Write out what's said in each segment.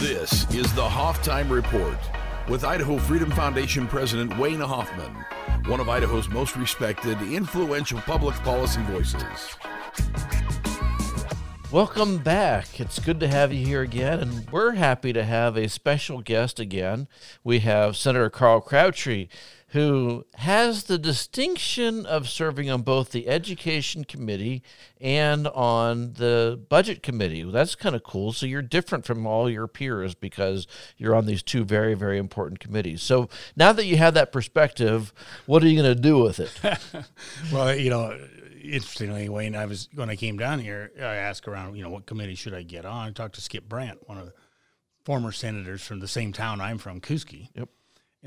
This is the Hoff-Time Report with Idaho Freedom Foundation President Wayne Hoffman, one of Idaho's most respected, influential public policy voices. Welcome back. It's good to have you here again, and we're happy to have a special guest again. We have Senator Carl Crabtree who has the distinction of serving on both the Education Committee and on the Budget Committee. Well, That's kind of cool. So you're different from all your peers because you're on these two very, very important committees. So now that you have that perspective, what are you going to do with it? well, you know, interestingly, Wayne, I was when I came down here, I asked around, you know, what committee should I get on? I talked to Skip Brandt, one of the former senators from the same town I'm from, Kooskia. Yep.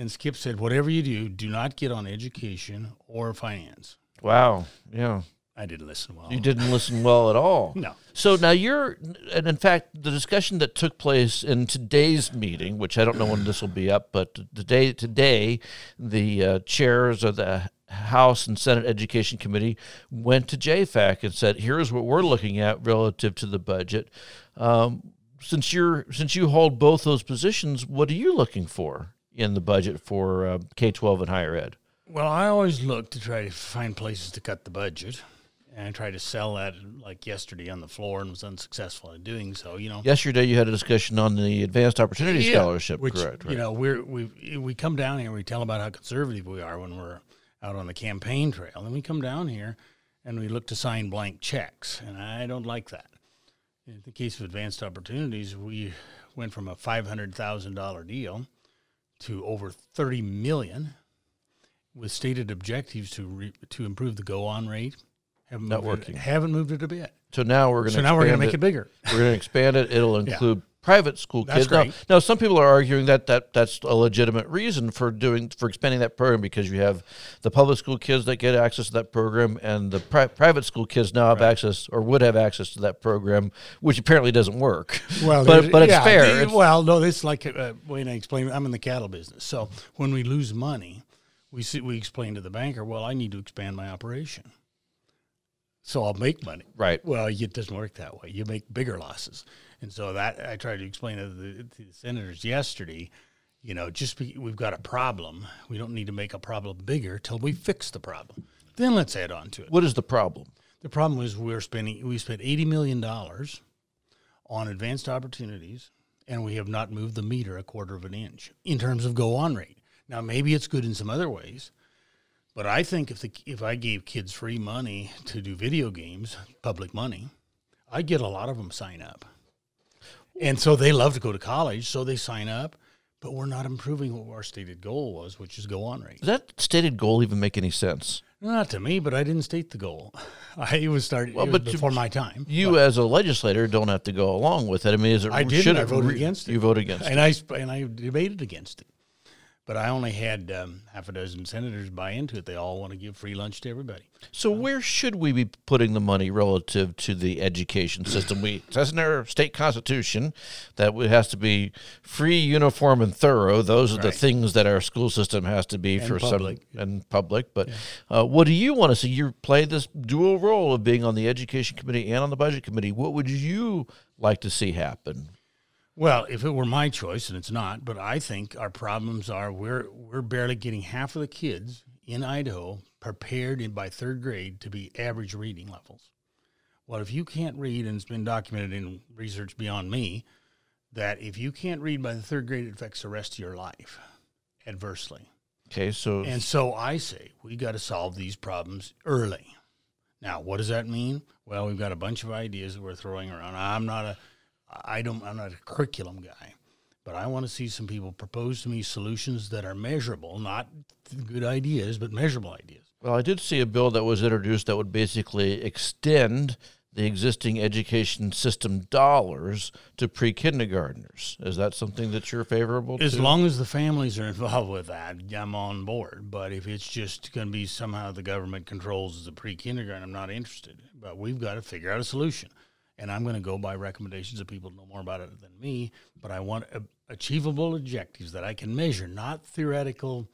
And Skip said, whatever you do, do not get on education or finance. Wow. Yeah. I didn't listen well. You didn't listen well at all. No. So now you're, and in fact, the discussion that took place in today's meeting, which I don't know when this will be up, but today, today, the uh, chairs of the House and Senate Education Committee went to JFAC and said, "Here's what we're looking at relative to the budget." Um, since you're since you hold both those positions, what are you looking for? In the budget for uh, K 12 and higher ed? Well, I always look to try to find places to cut the budget. And I tried to sell that like yesterday on the floor and was unsuccessful in doing so. You know, yesterday you had a discussion on the Advanced Opportunity yeah, Scholarship, which, correct? Right? You know, we're we we come down here and we tell about how conservative we are when we're out on the campaign trail, and we come down here and we look to sign blank checks, and I don't like that. In the case of Advanced Opportunities, we went from a five hundred thousand dollar deal to over 30 million with stated objectives to re, to improve the go on rate. Haven't Not working. It, haven't moved it a bit. So now we're going to. So now we're going to make it, it bigger. We're going to expand it. It'll include private school kids. Now, now, some people are arguing that, that that's a legitimate reason for doing for expanding that program because you have the public school kids that get access to that program, and the pri- private school kids now have right. access or would have access to that program, which apparently doesn't work. Well, but but it's yeah, fair. it's, well, no, it's like uh, Wayne. I explained. I'm in the cattle business, so when we lose money, we see, we explain to the banker, well, I need to expand my operation so I'll make money. Right. Well, it doesn't work that way. You make bigger losses. And so that I tried to explain to the, to the senators yesterday. You know, just be, we've got a problem. We don't need to make a problem bigger till we fix the problem. Then let's add on to it. What is the problem? The problem is we're spending we spent eighty million dollars on advanced opportunities, and we have not moved the meter a quarter of an inch in terms of go on rate. Now maybe it's good in some other ways, but I think if the if I gave kids free money to do video games, public money, I'd get a lot of them sign up. And so they love to go to college, so they sign up, but we're not improving what our stated goal was, which is go on rate. Does that stated goal even make any sense? Not to me, but I didn't state the goal. I was started well, but before my time. You, but. as a legislator, don't have to go along with it. I mean, is it? I did. I voted against it. You voted against and it, and I and I debated against it. But I only had um, half a dozen senators buy into it. They all want to give free lunch to everybody. So, where should we be putting the money relative to the education system? We it says in our state constitution that it has to be free, uniform, and thorough. Those are right. the things that our school system has to be and for public. some and public. But yeah. uh, what do you want to see? You play this dual role of being on the education committee and on the budget committee. What would you like to see happen? Well, if it were my choice, and it's not, but I think our problems are we're we're barely getting half of the kids in Idaho prepared in by third grade to be average reading levels. Well, if you can't read, and it's been documented in research beyond me, that if you can't read by the third grade, it affects the rest of your life adversely. Okay, so and so I say we got to solve these problems early. Now, what does that mean? Well, we've got a bunch of ideas that we're throwing around. I'm not a I don't. I'm not a curriculum guy, but I want to see some people propose to me solutions that are measurable, not good ideas, but measurable ideas. Well, I did see a bill that was introduced that would basically extend the existing education system dollars to pre kindergartners. Is that something that you're favorable as to? As long as the families are involved with that, I'm on board. But if it's just going to be somehow the government controls the pre kindergarten, I'm not interested. But we've got to figure out a solution and I'm going to go by recommendations of people who know more about it than me. But I want achievable objectives that I can measure, not theoretical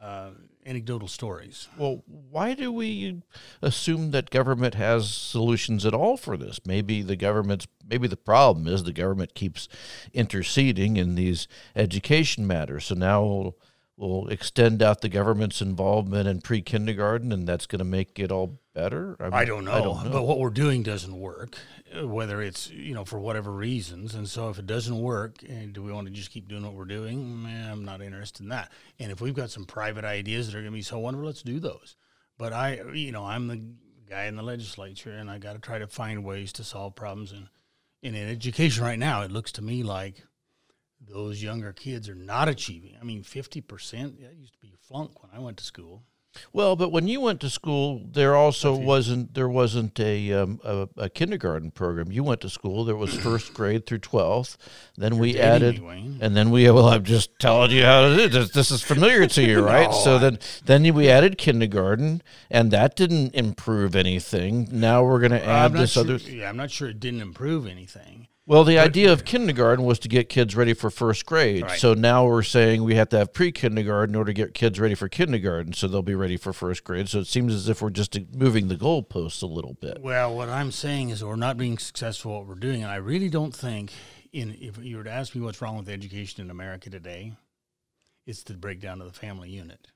uh, anecdotal stories. Well, why do we assume that government has solutions at all for this? Maybe the government's maybe the problem is the government keeps interceding in these education matters. So now we'll, extend out the government's involvement in pre-kindergarten, and that's going to make it all better. I, mean, I, don't I, don't know, but what we're doing doesn't work. Whether it's you know for whatever reasons, and so if it doesn't work, and do we want to just keep doing what we're doing? Man, I'm not interested in that. And if we've got some private ideas that are going to be so wonderful, let's do those. But I, you know, I'm the guy in the legislature, and I got to try to find ways to solve problems. And, and in education right now, it looks to me like those younger kids are not achieving. I mean, 50%, that used to be a flunk when I went to school. Well, but when you went to school, there also wasn't there wasn't a, um, a, a kindergarten program. You went to school. There was first grade through twelfth. Then You're we added, me, and then we well, I'm just telling you how to do this. This is familiar to you, right? no, so then then we added kindergarten, and that didn't improve anything. Now we're going to add this sure, other. Yeah, I'm not sure it didn't improve anything. Well, the but, idea of kindergarten was to get kids ready for first grade. Right. So now we're saying we have to have pre kindergarten in order to get kids ready for kindergarten so they'll be ready for first grade. So it seems as if we're just uh, moving the goalposts a little bit. Well, what I'm saying is we're not being successful at what we're doing. And I really don't think, in if you were to ask me what's wrong with education in America today, it's the breakdown of the family unit.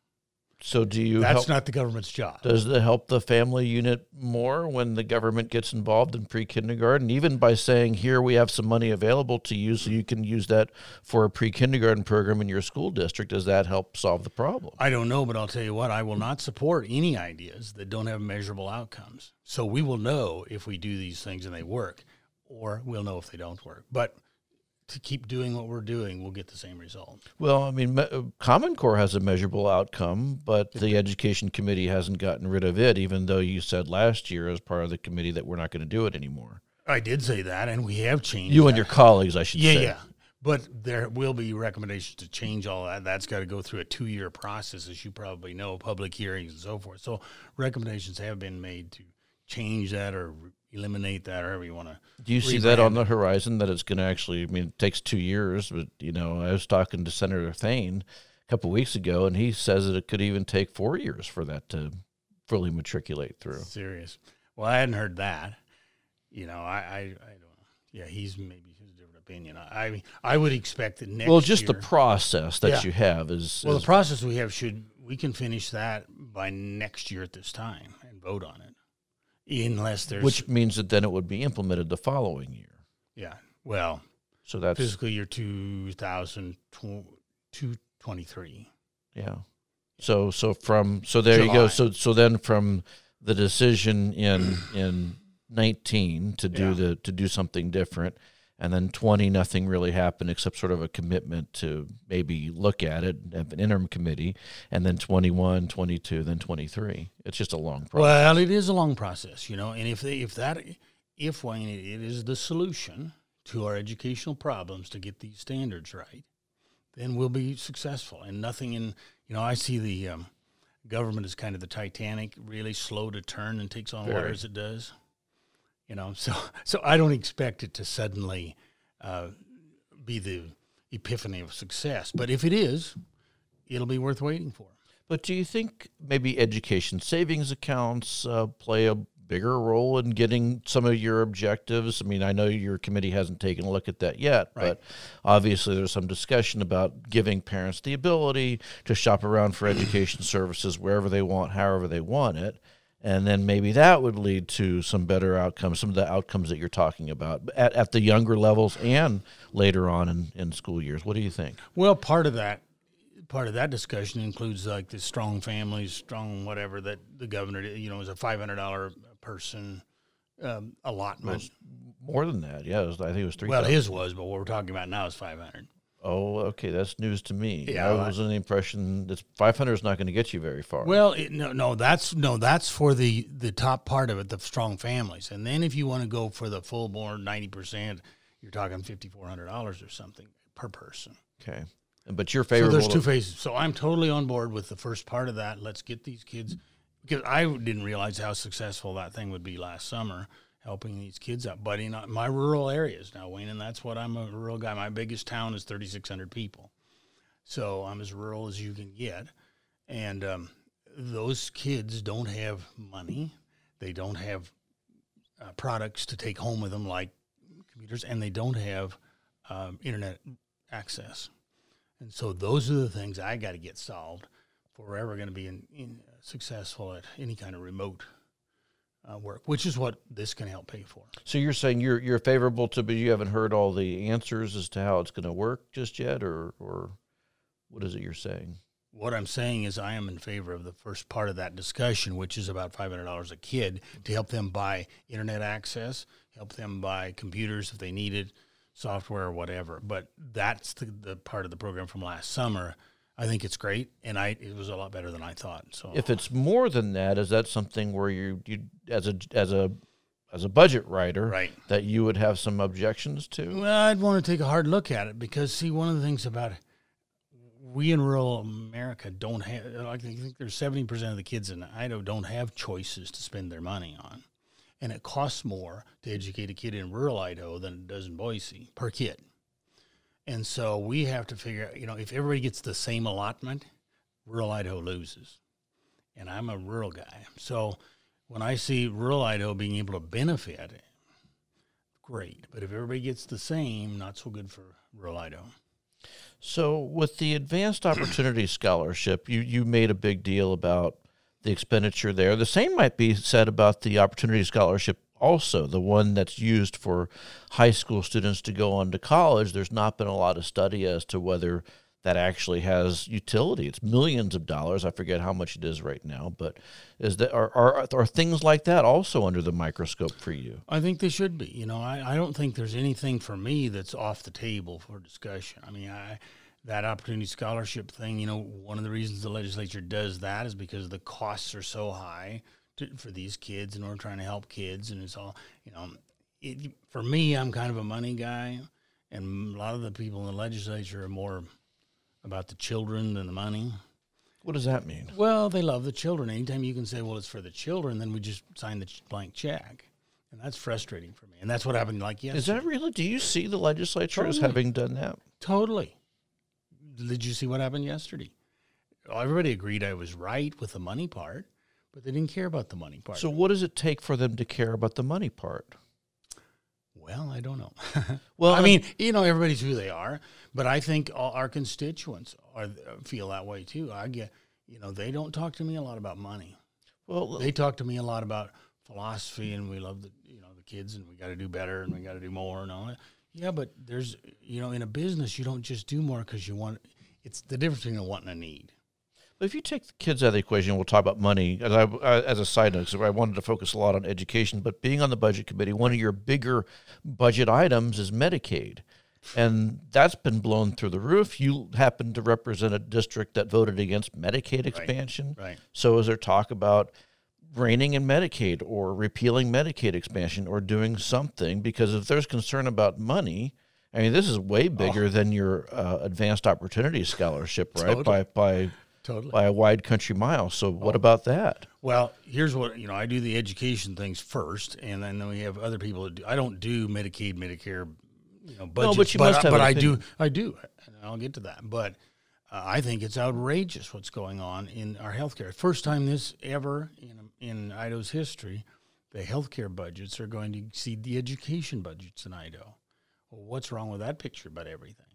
So do you? That's help, not the government's job. Does it help the family unit more when the government gets involved in pre-kindergarten? Even by saying, "Here we have some money available to you, so you can use that for a pre-kindergarten program in your school district." Does that help solve the problem? I don't know, but I'll tell you what: I will not support any ideas that don't have measurable outcomes. So we will know if we do these things and they work, or we'll know if they don't work. But to keep doing what we're doing, we'll get the same result. Well, I mean, uh, Common Core has a measurable outcome, but the Education Committee hasn't gotten rid of it, even though you said last year as part of the committee that we're not going to do it anymore. I did say that, and we have changed. You that. and your colleagues, I should yeah, say. Yeah, But there will be recommendations to change all that. That's got to go through a two year process, as you probably know, public hearings and so forth. So recommendations have been made to change that or eliminate that, or however you want to. Do you see that on the horizon that it's going to actually? I mean, it takes two years, but you know, I was talking to Senator Thayn a couple weeks ago, and he says that it could even take four years for that to fully matriculate through. Serious. Well, I hadn't heard that. You know, I, I, I don't know. Yeah, he's maybe his different opinion. I, I would expect that next. Well, just year, the process that yeah. you have is. Well, is, the process we have should we can finish that by next year at this time and vote on it unless there's which means that then it would be implemented the following year. Yeah. Well, so that's fiscal year 2023. Yeah. So so from so there July. you go. So so then from the decision in in 19 to do yeah. the to do something different and then 20 nothing really happened except sort of a commitment to maybe look at it have an interim committee and then 21 22 then 23 it's just a long process well it is a long process you know and if they, if that if Wayne it is the solution to our educational problems to get these standards right then we'll be successful. And nothing in you know i see the um, government is kind of the titanic really slow to turn and takes on Very. water as it does you know so so i don't expect it to suddenly uh, be the epiphany of success but if it is it'll be worth waiting for but do you think maybe education savings accounts uh, play a bigger role in getting some of your objectives? I mean, I know your committee hasn't taken a look at that yet, right. but obviously there's some discussion about giving parents the ability to shop around for education services wherever they want, however they want it and then maybe that would lead to some better outcomes, some of the outcomes that you're talking about at, at the younger levels and later on in, in school years. What do you think? Well, part of that part of that discussion includes like the strong families, strong whatever that the governor, you know, is a five hundred dollar person um, allotment. more than that, yeah. Was, I think it was three. Well, his was, but what we're talking about now is five hundred. Oh, okay, that's news to me. Yeah, I was under the impression that 500 is not going to get you very far. Well, it, no, no, that's no, that's for the the top part of it, the strong families, and then if you want to go for the full born 90 percent, you're talking 5,400 dollars or something per person. Okay, but your favorite. So there's two phases. So I'm totally on board with the first part of that. Let's get these kids because I didn't realize how successful that thing would be last summer helping these kids out. But in my rural areas now, Wayne, and that's what I'm a rural guy. My biggest town is 3,600 people, so I'm as rural as you can get. and um, those kids don't have money. They don't have uh, products to take home with them like computers, and they don't have um, internet access. And so those are the things I got to get solved if we're ever going to be in, in, uh, successful at any kind of remote uh, work, which is what this can help pay for. So you're saying you're you're favorable to, but you haven't heard all the answers as to how it's going to work just yet, or or what is it you're saying? What I'm saying is, I am in favor of the first part of that discussion, which is about $500 a kid to help them buy internet access, help them buy computers if they need it, software or whatever. But that's the, the part of the program from last summer. I think it's great, and I it was a lot better than I thought. So If it's more than that, is that something where you you as a as a as a budget writer Right. that you would have some objections to? Well, I'd want to take a hard look at it because, see, one of the things about we in rural America don't have, I think there's 70% of the kids in Idaho don't have choices to spend their money on. And it costs more to educate a kid in rural Idaho than it does in Boise per kid. And so we have to figure out, you know, if everybody gets the same allotment, rural Idaho loses. And I'm a rural guy. So when I see rural Idaho being able to benefit, great. But if everybody gets the same, not so good for rural Idaho. So, with the Advanced Opportunity Scholarship, you, you made a big deal about the expenditure there. The same might be said about the Opportunity Scholarship, also, the one that's used for high school students to go on to college. There's not been a lot of study as to whether that actually has utility. It's millions of dollars. I forget how much it is right now, but is that are, are, are things like that also under the microscope for you? I think they should be. You know, I, I don't think there's anything for me that's off the table for discussion. I mean, I that opportunity scholarship thing. You know, one of the reasons the legislature does that is because the costs are so high to, for these kids, and we're trying to help kids, and it's all you know. It, for me, I'm kind of a money guy, and a lot of the people in the legislature are more about the children than the money. What does that mean? Well, they love the children. Anytime you can say, "Well, it's for the children," then we just sign the blank check, and that's frustrating for me. And that's what happened. Like yesterday. Is that really? Do you see the legislature as having done that? Totally. Did you see what happened yesterday? Everybody agreed I was right with the money part, but they didn't care about the money part. So, what does it take for them to care about the money part? well, I don't know. Well, I mean, you know, everybody's who they are, but I think all our constituents are feel that way too. I get, you know, they don't talk to me a lot about money. well, They talk to me a lot about philosophy, and we love the you know the kids, and we got to do better, and we got to do more, and all that. Yeah, but there's you know in a business you don't just do more because you want. It's the difference between a want and a need. But if you take the kids out of the equation, we'll talk about money. As I, as a side note, 'cause I wanted to focus a lot on education, but being on the budget committee, one of your bigger budget items is Medicaid, and that's been blown through the roof. You happen to represent a district that voted against Medicaid expansion, Right. right. So is there talk about reining in Medicaid or repealing Medicaid expansion or doing something? Because if there's concern about money, I mean, this is way bigger than your uh, advanced opportunity scholarship, right? Totally. By by Totally. by a wide country mile. So what about that? Well, here's what you know. I do the education things first, and then we have other people that do. I don't do Medicaid, Medicare, you know, budgets. but you must I, have but I do. I do, and I'll get to that. But uh, I think it's outrageous what's going on in our healthcare. First time this ever in in Idaho's history, the healthcare budgets are going to exceed the education budgets in Idaho. Well, what's wrong with that picture? But everything.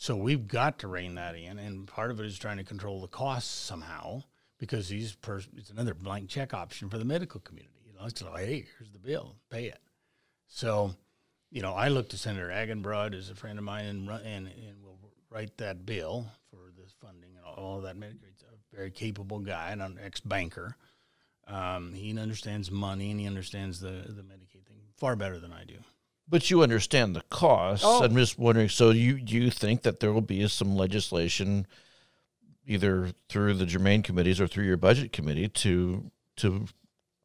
So we've got to rein that in, and part of it is trying to control the costs somehow because these pers- it's another blank check option for the medical community. You know, it's like, hey, here's the bill, pay it. So, you know, I look to Senator Agenbroad as a friend of mine, and and and will write that bill for this funding and all, that. Medicare. He's a very capable guy and an ex banker. Um, he understands money and he understands the the Medicaid thing far better than I do. But you understand the costs. Oh. I'm just wondering. So you do you think that there will be some legislation, either through the germane committees or through your budget committee, to to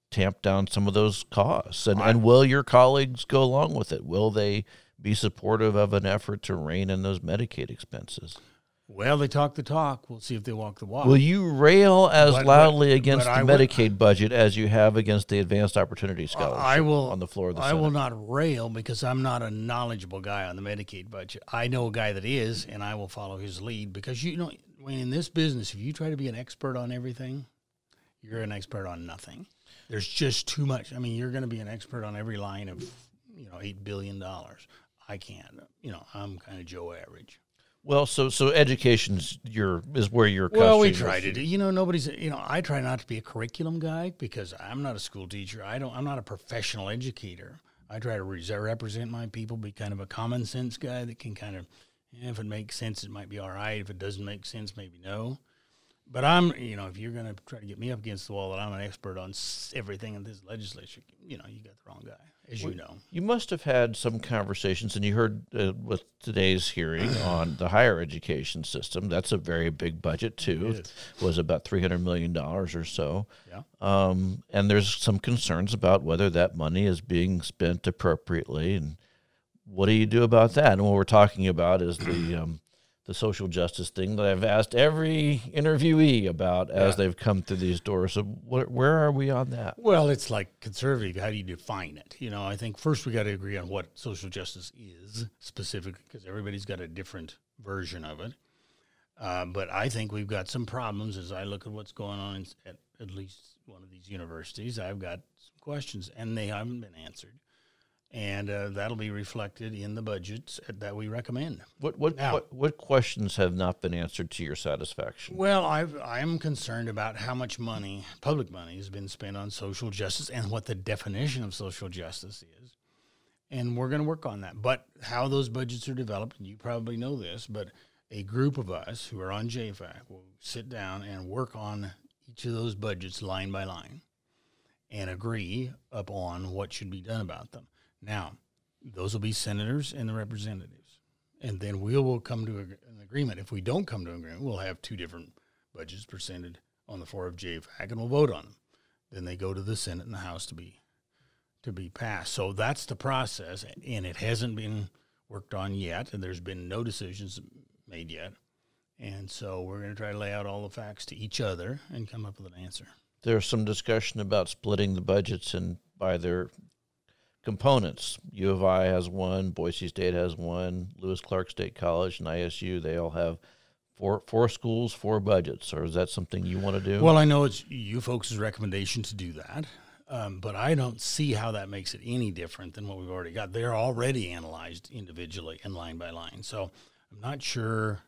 tamp down some of those costs? And I- and will your colleagues go along with it? Will they be supportive of an effort to rein in those Medicaid expenses? Well, they talk the talk. We'll see if they walk the walk. Will you rail as But- but- loudly against but the Medicaid budget as you have against the Advanced Opportunity Scholarship I will on the floor of the Senate? I Senate? will not rail because I'm not a knowledgeable guy on the Medicaid budget. I know a guy that is, and I will follow his lead because you know Wayne, in this business, if you try to be an expert on everything, you're an expert on nothing. There's just too much. I mean, you're going to be an expert on every line of, you know, eight billion dollars. I can't. You know, I'm kind of Joe average. Well, so so education's your is where your Well, we try to do. You know, nobody's. You know, I try not to be a curriculum guy because I'm not a school teacher. I don't. I'm not a professional educator. I try to res- represent my people, be kind of a common sense guy that can kind of, if it makes sense, it might be all right. If it doesn't make sense, maybe no. But I'm, you know, if you're going to try to get me up against the wall that I'm an expert on everything in this legislature, you know, you got the wrong guy, as you know. You must have had some conversations, and you heard uh, with today's hearing on the higher education system. That's a very big budget too. It Was about three hundred million dollars or so. Yeah. Um, and there's some concerns about whether that money is being spent appropriately, and what do you do about that? And what we're talking about is the um, the social justice thing that I've asked every interviewee about as Yeah. they've come through these doors. So wh- where are we on that? Well, it's like conservative. How do you define it? You know, I think first we got to agree on what social justice is specifically, because everybody's got a different version of it. Uh, but I think we've got some problems as I look at what's going on in, at at least one of these universities. I've got some questions, and they haven't been answered, and uh, that'll be reflected in the budgets that we recommend. What what, Now- what what questions have not been answered to your satisfaction? Well, I've, I'm concerned about how much money, public money, has been spent on social justice and what the definition of social justice is. And we're going to work on that. But how those budgets are developed, you probably know this, but a group of us who are on JFAC will sit down and work on each of those budgets line by line and agree upon what should be done about them. Now, those will be senators and the representatives. And then we will come to an agreement. If we don't come to an agreement, we'll have two different budgets presented on the floor of JFAC and we'll vote on them. Then they go to the Senate and the House to be to be passed. So that's the process, and it hasn't been worked on yet, and there's been no decisions made yet. And so we're going to try to lay out all the facts to each other and come up with an answer. There's some discussion about splitting the budgets and by their components. U of I has one, Boise State has one, Lewis Clark State College and ISU. They all have four four schools, four budgets. Or is that something you want to do? Well, I know it's you folks' recommendation to do that, um, but I don't see how that makes it any different than what we've already got. They're already analyzed individually and line by line. So I'm not sure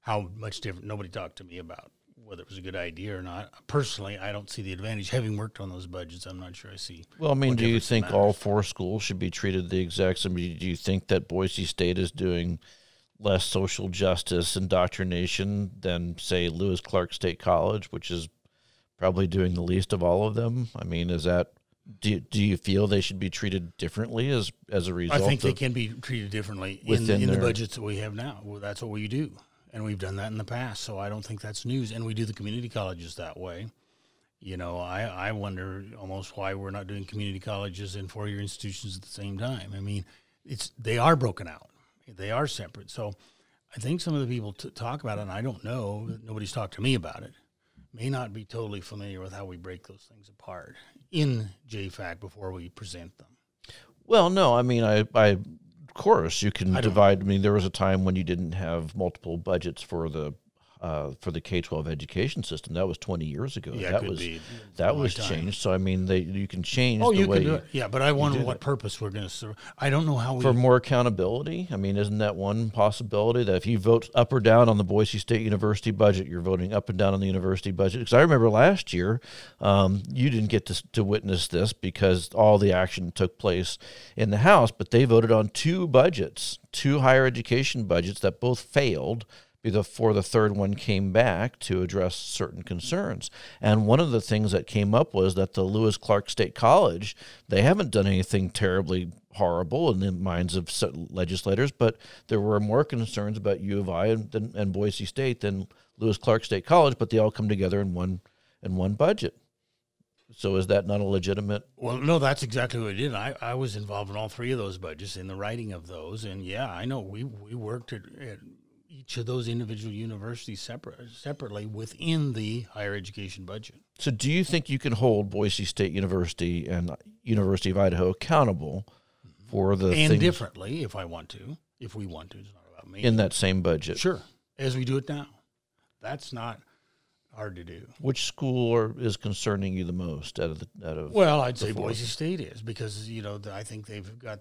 how much different. Nobody talked to me about whether it was a good idea or not. Personally, I don't see the advantage. Having worked on those budgets, I'm not sure I see. Well, I mean, do you think all four schools should be treated the exact same? Do you think that Boise State is doing less social justice indoctrination than, say, Lewis Clark State College, which is probably doing the least of all of them? I mean, is that do do you feel they should be treated differently as as a result? I think they can be treated differently in, in the budgets that we have now. Well, that's what we do, and we've done that in the past. So I don't think that's news. And we do the community colleges that way. You know, I, I wonder almost why we're not doing community colleges and four year institutions at the same time. I mean, it's they are broken out, they are separate. So I think some of the people t- talk about it, and I don't know. Nobody's talked to me about it. May not be totally familiar with how we break those things apart in JFAC before we present them. Well, no, I mean, I, I, of course, you can divide. I mean, there was a time when you didn't have multiple budgets for the, uh, for the K twelve education system. That was twenty years ago. Yeah, that was be that was time. changed. So I mean, they you can change Oh, the you way can do it. Yeah, but I wonder what that. purpose we're going to serve. I don't know how we. for more accountability. I mean, isn't that one possibility that if you vote up or down on the Boise State University budget, you're voting up and down on the university budget? Because I remember last year, um, you didn't get to, to witness this because all the action took place in the House, but they voted on two budgets, two higher education budgets that both failed before the third one came back to address certain concerns. And one of the things that came up was that the Lewis Clark State College, they haven't done anything terribly horrible in the minds of legislators, but there were more concerns about U of I and, than- and Boise State than Lewis Clark State College, but they all come together in one in one budget. So is that not a legitimate? well, no, that's exactly what we did. I, I was involved in all three of those budgets in the writing of those, and yeah, I know we we worked at, at each of those individual universities separate separately within the higher education budget. So do you think you can hold Boise State University and University of Idaho accountable for the and things differently, if I want to, if we want to, it's not about me. in that same budget? sure, as we do it now. That's not hard to do. Which school are, is concerning you the most out of the out of? Well, I'd say. Boise State is because you know th- I think they've got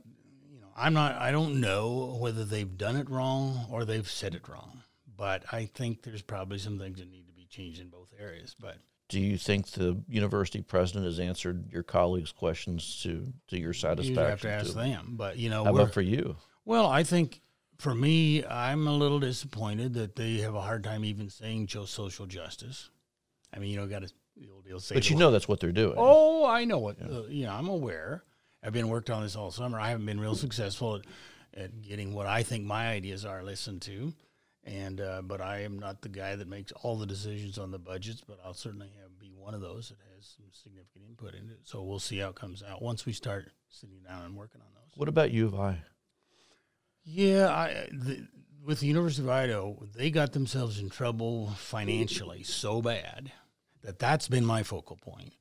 I'm not I don't know whether they've done it wrong or they've said it wrong, but I think there's probably some things that need to be changed in both areas. But Do you think the university president has answered your colleagues' questions to to your satisfaction? you have to ask too? them. But you know, How about for you? well, I think for me, I'm a little disappointed that they have a hard time even saying social justice. I mean, you know, got to the old deal say. But you know that's what they're doing. Oh, I know what. Uh, you know, I'm aware. I've been worked on this all summer. I haven't been real successful at, at getting what I think my ideas are listened to, and uh, but I am not the guy that makes all the decisions on the budgets. But I'll certainly have be one of those that has some significant input in it. So we'll see how it comes out once we start sitting down and working on those. What about U of I? Yeah, I the, with the University of Idaho, they got themselves in trouble financially so bad that that's been my focal point.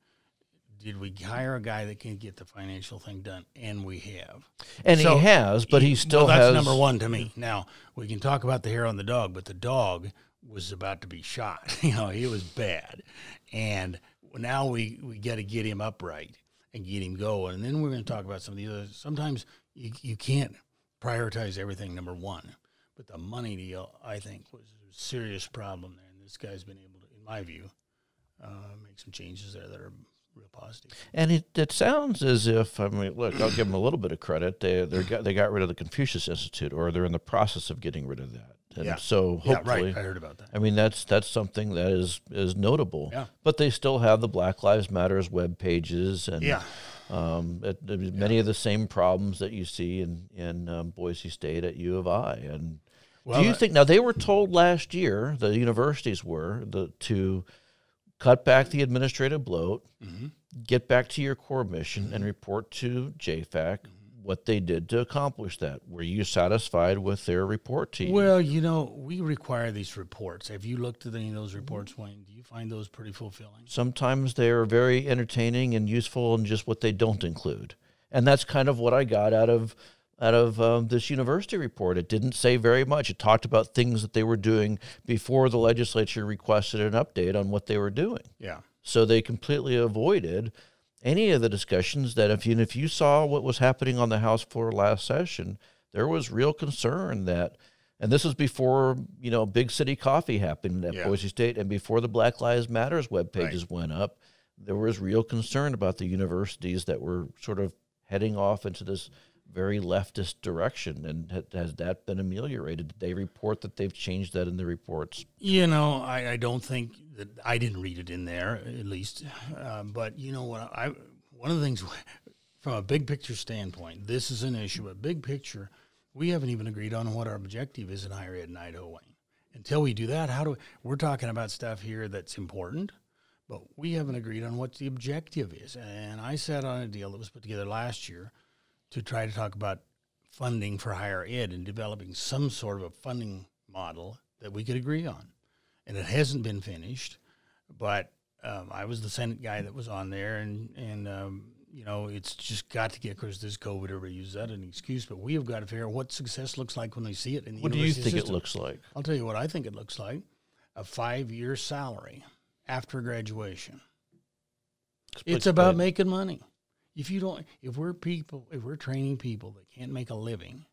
Did we hire a guy that can get the financial thing done? And we have. And So, he has, but he well, still that's has number one to me. Now we can talk about the hair on the dog, but the dog was about to be shot. you know, he was bad, and now we we got to get him upright and get him going, and then we're going to talk about some of the other. Sometimes you you can't prioritize everything number one, but the money deal I think was a serious problem there, and this guy's been able to, in my view, uh, make some changes there that are real positive. And it, it sounds as if I mean, look, I'll give them a little bit of credit. They they got they got rid of the Confucius Institute, or they're in the process of getting rid of that. And Yeah. so Yeah, hopefully, right. I heard about that. I mean that's that's something that is is notable. Yeah. But they still have the Black Lives Matters web pages and Yeah. um, it, it- many of the same problems that you see in in um, Boise State at U of I. And Well, do you that- think now they were told last year the universities were the to cut back the administrative bloat, Mm-hmm. get back to your core mission, and mm-hmm. report to JFAC mm-hmm. what they did to accomplish that. Were you satisfied with their report to you? Well, you know, we require these reports. Have you looked at any of those reports, mm-hmm. Wayne? Do you find those pretty fulfilling? Sometimes they are very entertaining and useful and just what they don't include, and that's kind of what I got out of out of um, this university report. It didn't say very much. It talked about things that they were doing before the legislature requested an update on what they were doing. Yeah. So they completely avoided any of the discussions that if you if you saw what was happening on the House floor last session, there was real concern that and this was before, you know, big city coffee happened at Yeah. Boise State and before the Black Lives Matters web pages went up, there was real concern about the universities that were sort of heading off into this very leftist direction and has that been ameliorated? Did they report that they've changed that in the reports? You know, I, I don't think that I didn't read it in there at least, uh, but you know what? I one of the things from a big picture standpoint, this is an issue. But big picture, we haven't even agreed on what our objective is in higher ed in Idaho. Wayne. Until we do that, how do we, we're talking about stuff here that's important, but we haven't agreed on what the objective is. And I sat on a deal that was put together last year to try to talk about funding for higher ed and developing some sort of a funding model that we could agree on. And it hasn't been finished, but um, I was the Senate guy that was on there, and and um, you know it's just got to get because there's COVID. Everybody uses that as an excuse, but we have got to figure out what success looks like when they see it in the What do you think it looks like? I'll tell you what I think it looks like: a five-year salary after graduation. It's about making money. If you don't, if we're people, if we're training people that can't make a living,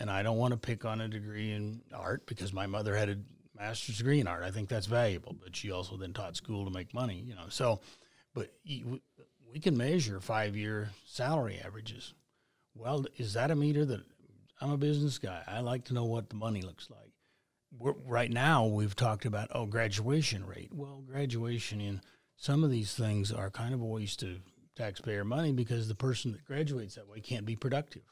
and I don't want to pick on a degree in art because my mother had a master's degree in art. I think that's valuable, but she also then taught school to make money, you know. So, but we can measure five year salary averages. Well, is that a meter that I'm a business guy? I like to know what the money looks like. We're, right now, we've talked about oh graduation rate. Well, graduation in some of these things are kind of a waste of taxpayer money because the person that graduates that way can't be productive.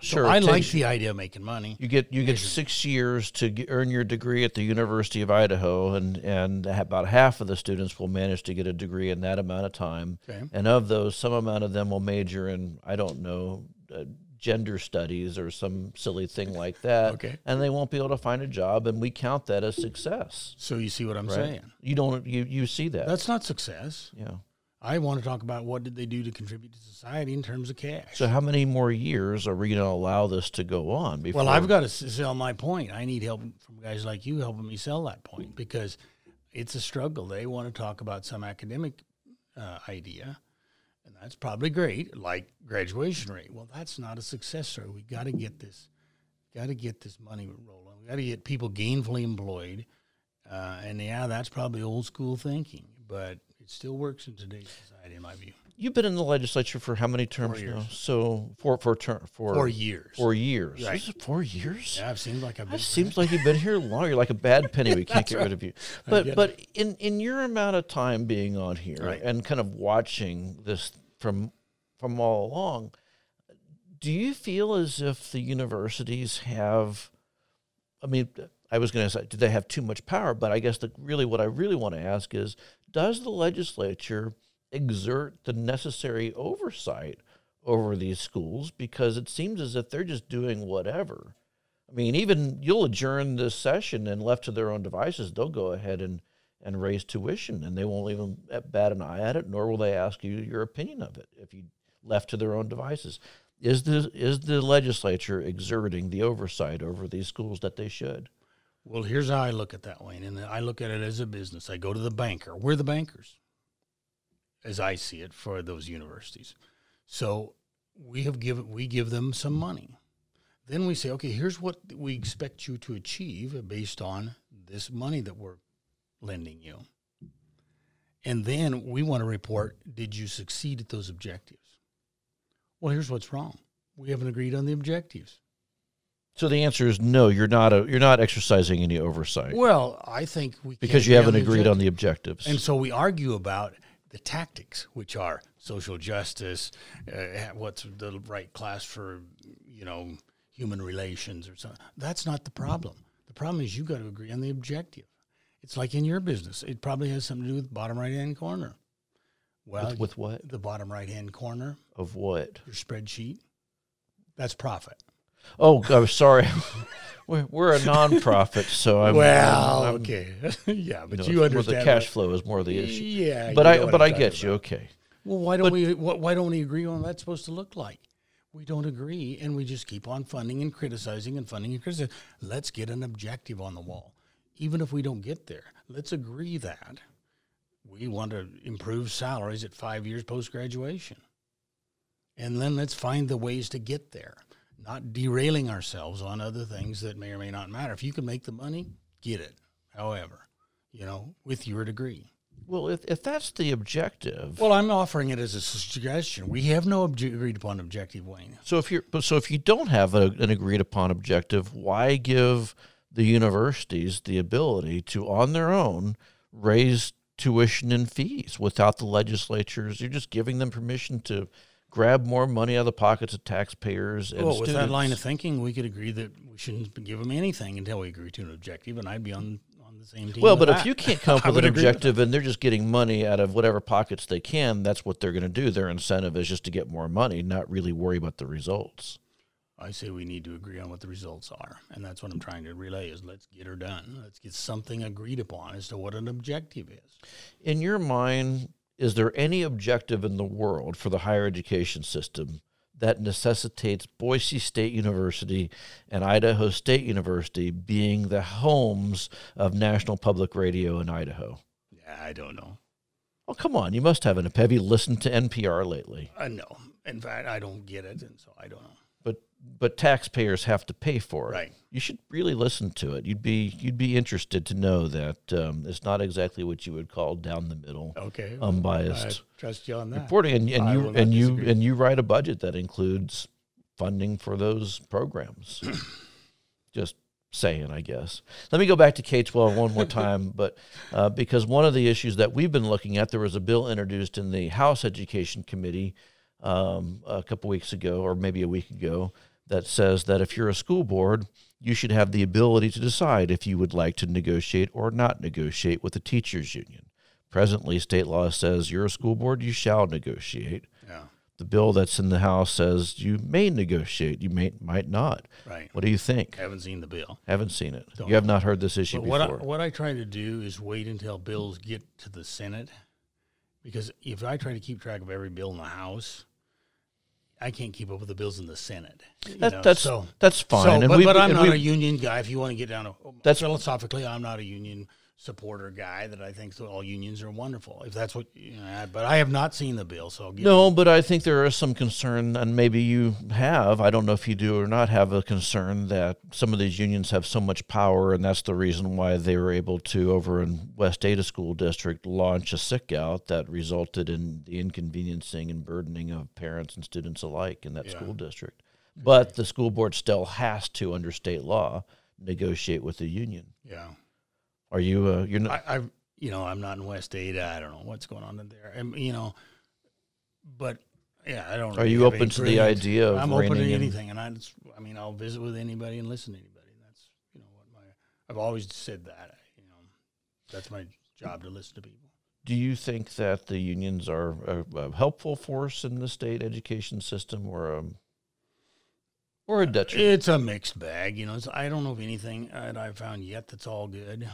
Sure, so I like the idea of making money. You get you get six years to g earn your degree at the University of Idaho, and and about half of the students will manage to get a degree in that amount of time. Okay. And of those, some amount of them will major in I don't know uh, gender studies or some silly thing like that. Okay. And they won't be able to find a job, and we count that as success. So you see what I'm Right? saying? You don't you you see that? That's not success. yeah. I want to talk about what did they do to contribute to society in terms of cash. So, how many more years are we going to allow this to go on? Before? Well, I've got to sell my point. I need help from guys like you helping me sell that point because it's a struggle. They want to talk about some academic uh, idea, and that's probably great, like graduation rate. Well, that's not a success story. We got to get this, got to get this money rolling. We got to get people gainfully employed, uh, and yeah, that's probably old school thinking, but it still works in today's society, in my view. You've been in the legislature for how many terms Four years. now? So four for term for Four years. Four years. Right. Four years? Yeah, it seems like I've been. It seems like you've been here long. You're like a bad penny. We can't get rid of you. But but in in your amount of time being on here Right. and kind of watching this from from all along, do you feel as if the universities have? I mean, I was going to say, do they have too much power? But I guess the really what I really want to ask is, does the legislature exert the necessary oversight over these schools? Because it seems as if they're just doing whatever. I mean, even you'll adjourn this session and left to their own devices, they'll go ahead and, and raise tuition and they won't even bat an eye at it, nor will they ask you your opinion of it if you left to their own devices. Is the, is the legislature exerting the oversight over these schools that they should? Well, here's how I look at that, Wayne. And I look at it as a business. I go to the banker. We're the bankers, as I see it, for those universities. So we have given we give them some money. Then we say, okay, here's what we expect you to achieve based on this money that we're lending you. And then we want to report, did you succeed at those objectives? Well, here's what's wrong. We haven't agreed on the objectives. So the answer is no. You're not a, you're not exercising any oversight Well, I think we because you haven't agreed on the objectives. And so we argue about the tactics, which are social justice, uh, what's the right class for, you know, human relations or something. That's not the problem. The problem is you got to agree on the objective. It's like in your business. It probably has something to do with bottom right hand corner. Well, with, with what the bottom right hand corner, of what? your spreadsheet, that's profit. Oh, I'm sorry. we're, we're a nonprofit, so I'm well, I'm- okay, yeah, but you, you, know, more understand the cash flow is more the issue. Yeah, but you I but I get you. about. Okay. Well, why don't But- we? Why don't we agree on what that's supposed to look like? We don't agree, and we just keep on funding and criticizing and funding and criticizing. Let's get an objective on the wall, even if we don't get there. Let's agree that we want to improve salaries at five years post graduation, and then let's find the ways to get there, not derailing ourselves on other things that may or may not matter. If you can make the money, get it. However, you know, with your degree. Well, if, if that's the objective, Well, I'm offering it as a suggestion. We have no obje- agreed upon objective, Wayne. so if you're so if you don't have a, an agreed upon objective, why give the universities the ability to on their own raise tuition and fees without the legislatures? You're just giving them permission to grab more money out of the pockets of taxpayers and Well, with that line of thinking, we could agree that we shouldn't give them anything until we agree to an objective, and I'd be on on the same team. Well, but if you can't come up with an agree with objective and they're just getting money out of whatever pockets they can, that's what they're going to do. Their incentive is just to get more money, not really worry about the results. I say we need to agree on what the results are, and that's what I'm trying to relay. Is let's get her done. Let's get something agreed upon as to what an objective is. In your mind, is there any objective in the world for the higher education system that necessitates Boise State University and Idaho State University being the homes of National Public Radio in Idaho? Yeah, I don't know. Oh, come on. You must have an Have you listened to NPR lately? Uh, I know. In fact, I don't get it, and so I don't know. But taxpayers have to pay for it. Right. You should really listen to it. You'd be you'd be interested to know that um, it's not exactly what you would call down the middle Okay, unbiased I trust you on that. reporting, and, and you and you disagree. and you write a budget that includes funding for those programs. Just saying, I guess. Let me go back to K twelve one more time, but uh, because one of the issues that we've been looking at, there was a bill introduced in the House Education Committee um, a couple weeks ago, or maybe a week ago, that says that if you're a school board, you should have the ability to decide if you would like to negotiate or not negotiate with the teachers union. Presently, state law says you're a school board, you shall negotiate. Yeah, The bill that's in the House says you may negotiate, you may might not. right. What do you think? I Haven't seen the bill. Haven't seen it. Don't You have not heard this issue But what I, before. what I try to do is wait until bills get to the Senate because if I try to keep track of every bill in the House, I can't keep up with the bills in the Senate. That, know, that's so. that's fine. So, and but, but I'm not a union guy. If you want to get down to That's- philosophically, I'm not a union supporter guy. That I think all unions are wonderful. If that's what, you know, but I have not seen the bill. So I'll give No, but I think there is some concern, and maybe you have. I don't know if you do or not have a concern that some of these unions have so much power, and that's the reason why they were able to, over in West Ada School District, launch a sick out that resulted in the inconveniencing and burdening of parents and students alike in that Yeah. school district. But the school board still has to, under state law, negotiate with the union. yeah. Are you? Uh, you're not. I, I, you know, I'm not in West Ada. I don't know what's going on in there. And you know, but yeah, I don't. Know. Are really you open to the idea of I'm open to in- anything, and I, just, I mean, I'll visit with anybody and listen to anybody. That's you know what my. I've always said that. You know, that's my job to listen to people. Do you think that the unions are a, a helpful force in the state education system, or a or a detriment? It's a mixed bag. You know, it's, I don't know of anything that I've found yet that's all good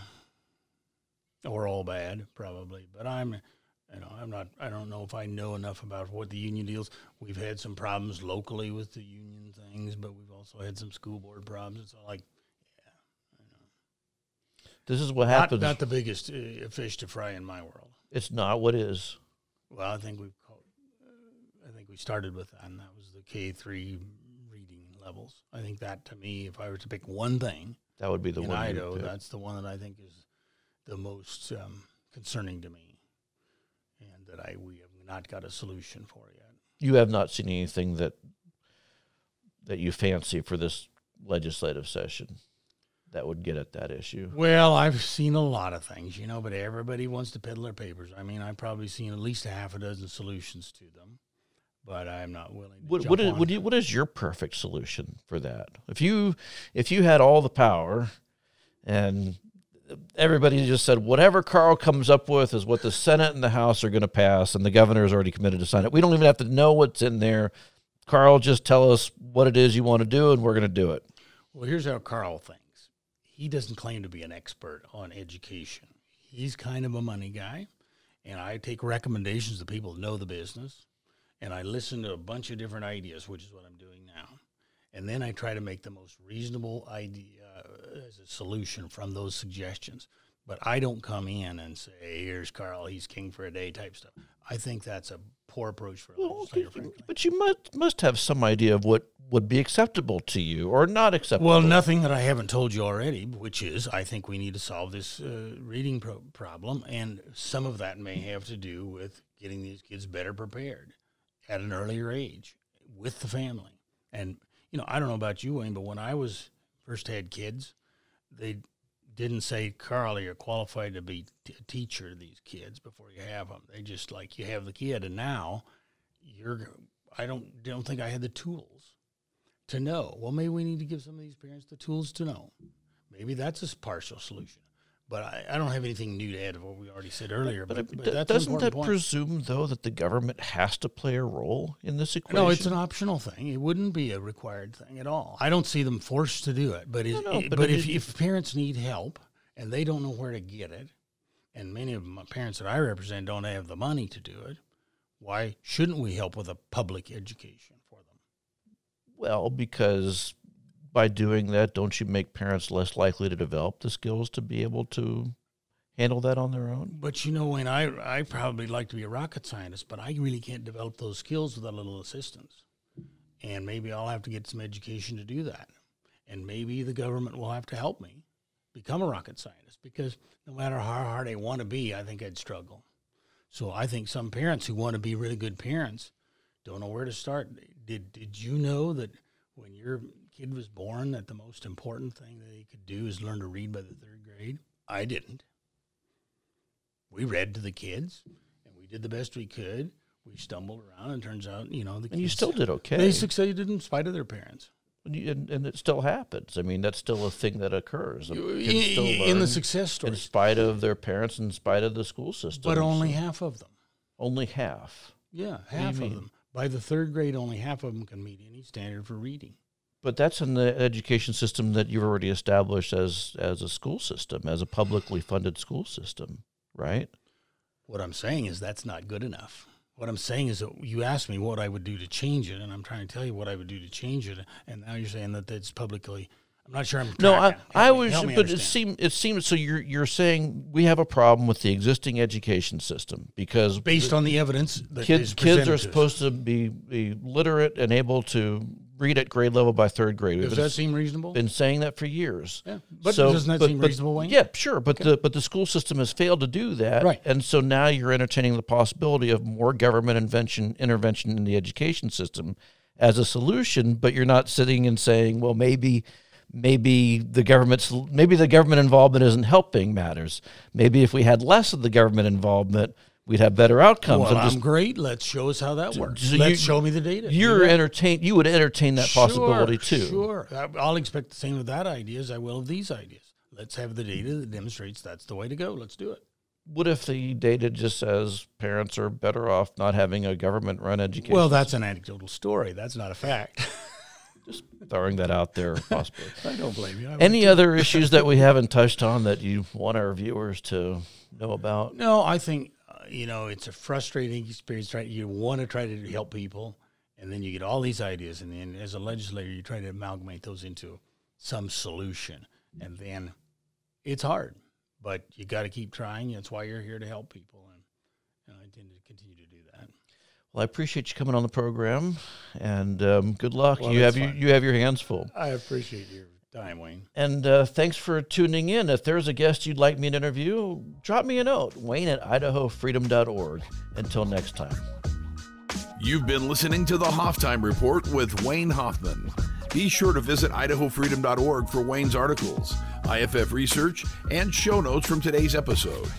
or all bad, probably. But I'm, you know, I'm not. I don't know if I know enough about what the union deals. We've had some problems locally with the union things, but we've also had some school board problems. It's all like yeah, This is what happens. not the biggest uh, fish to fry in my world. it's not what is. Well, I think we've called, uh, I think we started with that, and that was the K three reading levels. I think that to me, if I were to pick one thing. That would be the one. Idaho, that's the one that I think is the most um, concerning to me, and that I we have not got a solution for yet. You have not seen anything that that you fancy for this legislative session that would get at that issue. Well, I've seen a lot of things, you know, but everybody wants to peddle their papers. I mean, I've probably seen at least a half a dozen solutions to them, but I'm not willing to. What, what, is, on what, do you, what is your perfect solution for that? If you if you had all the power, and everybody just said whatever Carl comes up with is what the Senate and the House are going to pass, and the governor is already committed to sign it. We don't even have to know what's in there. Carl, just tell us what it is you want to do, and we're going to do it. Well, here's how Carl thinks. He doesn't claim to be an expert on education. He's kind of a money guy, and I take recommendations of people who know the business, and I listen to a bunch of different ideas, which is what I'm doing now. And then I try to make the most reasonable idea uh, as a solution from those suggestions. But I don't come in and say, "Here's Carl, he's king for a day" type stuff. I think that's a poor approach for a Well, legislator. frankly. but you must must have some idea of what would be acceptable to you or not acceptable. Well, nothing that I haven't told you already, which is I think we need to solve this uh, reading pro- problem, and some of that may have to do with getting these kids better prepared at an earlier age with the family. And you know, I don't know about you, Wayne, but when I was first had kids, they didn't say, "Carl, you're qualified to be t- a teacher to these kids before you have them." They just like you have the kid, and now you're. I don't don't think I had the tools to know. Well, maybe we need to give some of these parents the tools to know. Maybe that's a partial solution. But I, I don't have anything new to add to what we already said earlier. But, But, but doesn't that point. presume, though, that the government has to play a role in this equation? no, it's an optional thing. It wouldn't be a required thing at all. I don't see them forced to do it. But, it, No, no, it- but but, if, if parents need help and they don't know where to get it, and many of my parents that I represent don't have the money to do it, why shouldn't we help with a public education for them? Well, because by doing that, don't you make parents less likely to develop the skills to be able to handle that on their own? But you know, Wayne, I I probably like to be a rocket scientist, but I really can't develop those skills without a little assistance. And maybe I'll have to get some education to do that. And maybe the government will have to help me become a rocket scientist because no matter how hard I want to be, I think I'd struggle. So I think some parents who want to be really good parents don't know where to start. Did did you know that when your kid was born that the most important thing that he could do is learn to read by the third grade? I didn't we read to the kids and we did the best we could. We stumbled around and turns out, you know, the And you still did okay. They succeeded in spite of their parents. And, and, it still happens. I mean, that's still a thing that occurs. In the success in spite of their parents, in spite of the school system. but only half of them. only half. Yeah, half of mean? them. By the third grade, only half of them can meet any standard for reading. But that's in the education system that you've already established as as a school system, as a publicly funded school system, right? What I'm saying is that's not good enough. What I'm saying is that you asked me what I would do to change it, and I'm trying to tell you what I would do to change it, and now you're saying that it's publicly. I'm not sure I'm. No, I. I was, but it understand. seemed it seems so. You're you're saying we have a problem with the existing education system because based on the evidence that kids kids are supposed to be, be literate and able to read at grade level by third grade. We've Does that seem reasonable? been saying that for years. Yeah, but doesn't that seem reasonable, Wayne? Yeah, sure. But the but the school system has failed to do that, Right. And so now you're entertaining the possibility of more government invention intervention in the education system as a solution. But you're not sitting and saying, well, maybe maybe the government's maybe the government involvement isn't helping matters. Maybe if we had less of the government involvement, we'd have better outcomes. well, I'm just I'm great. Let's show us how that works. so Let's you- show me the data. You you're entertain you would entertain that possibility too. Sure, I'll expect the same of that idea as I will of these ideas. Let's have the data that demonstrates that's the way to go. Let's do it. What if the data just says parents are better off not having a government run education? Well, that's an anecdotal story. That's not a fact. Just throwing that out there possibly. I don't blame you. I Any other issues that we haven't touched on that you want our viewers to know about? No, I think you know it's a frustrating experience. Right, you want to try to help people, and then you get all these ideas, and then as a legislator, you try to amalgamate those into some solution, and then it's hard, but you got to keep trying. That's why you're here to help people, and, and I intend to continue to do that. Well, I appreciate you coming on the program, and um, good luck. Well, you have you, you have your hands full. I appreciate your time, Wayne. And uh, thanks for tuning in. If there's a guest you'd like me to interview, drop me a note. Wayne at idahofreedom.org. Until next time. You've been listening to the Hoftime Report with Wayne Hoffman. Be sure to visit idahofreedom.org for Wayne's articles, IFF research, and show notes from today's episode.